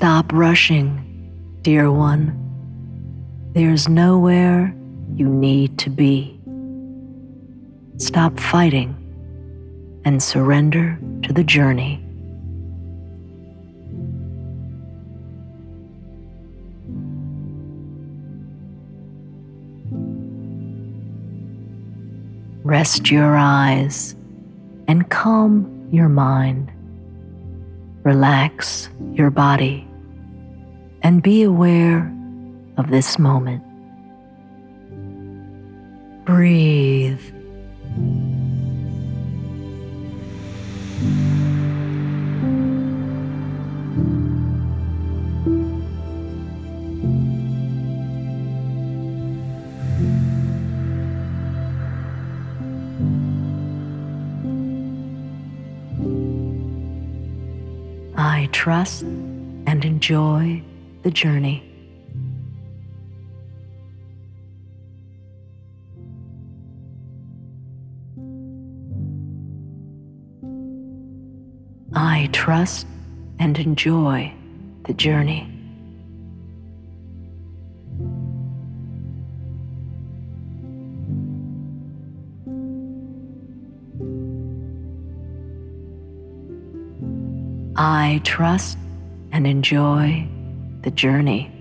Stop rushing, dear one. There's nowhere you need to be. Stop fighting and surrender to the journey. Rest your eyes and calm your mind. Relax your body and be aware of this moment. Breathe. I trust and enjoy the journey. I trust and enjoy the journey. I trust and enjoy the journey.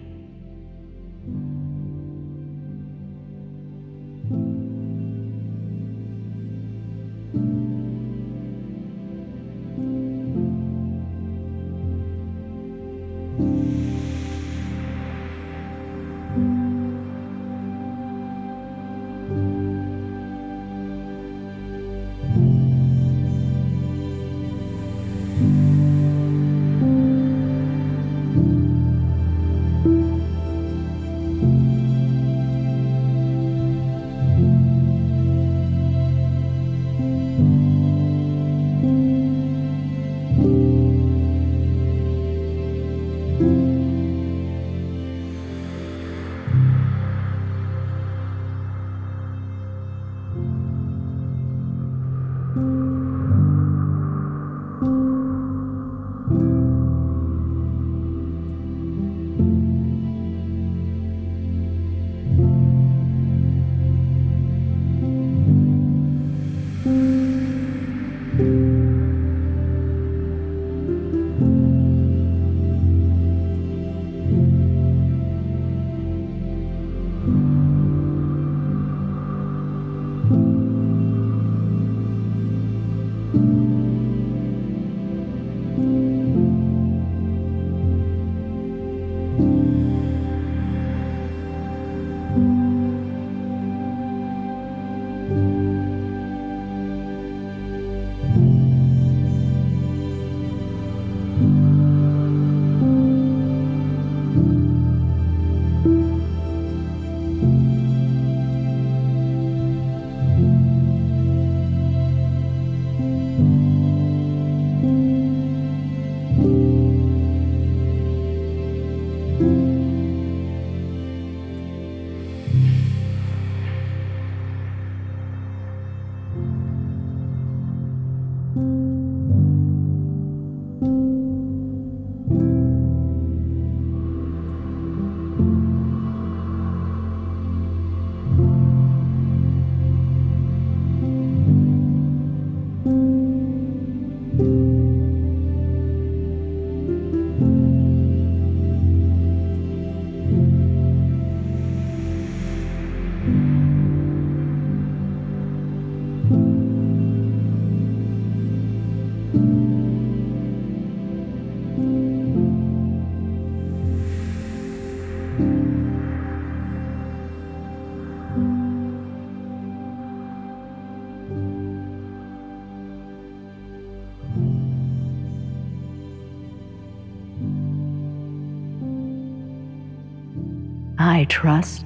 I trust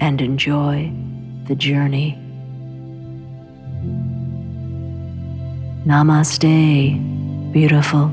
and enjoy the journey. Namaste, beautiful.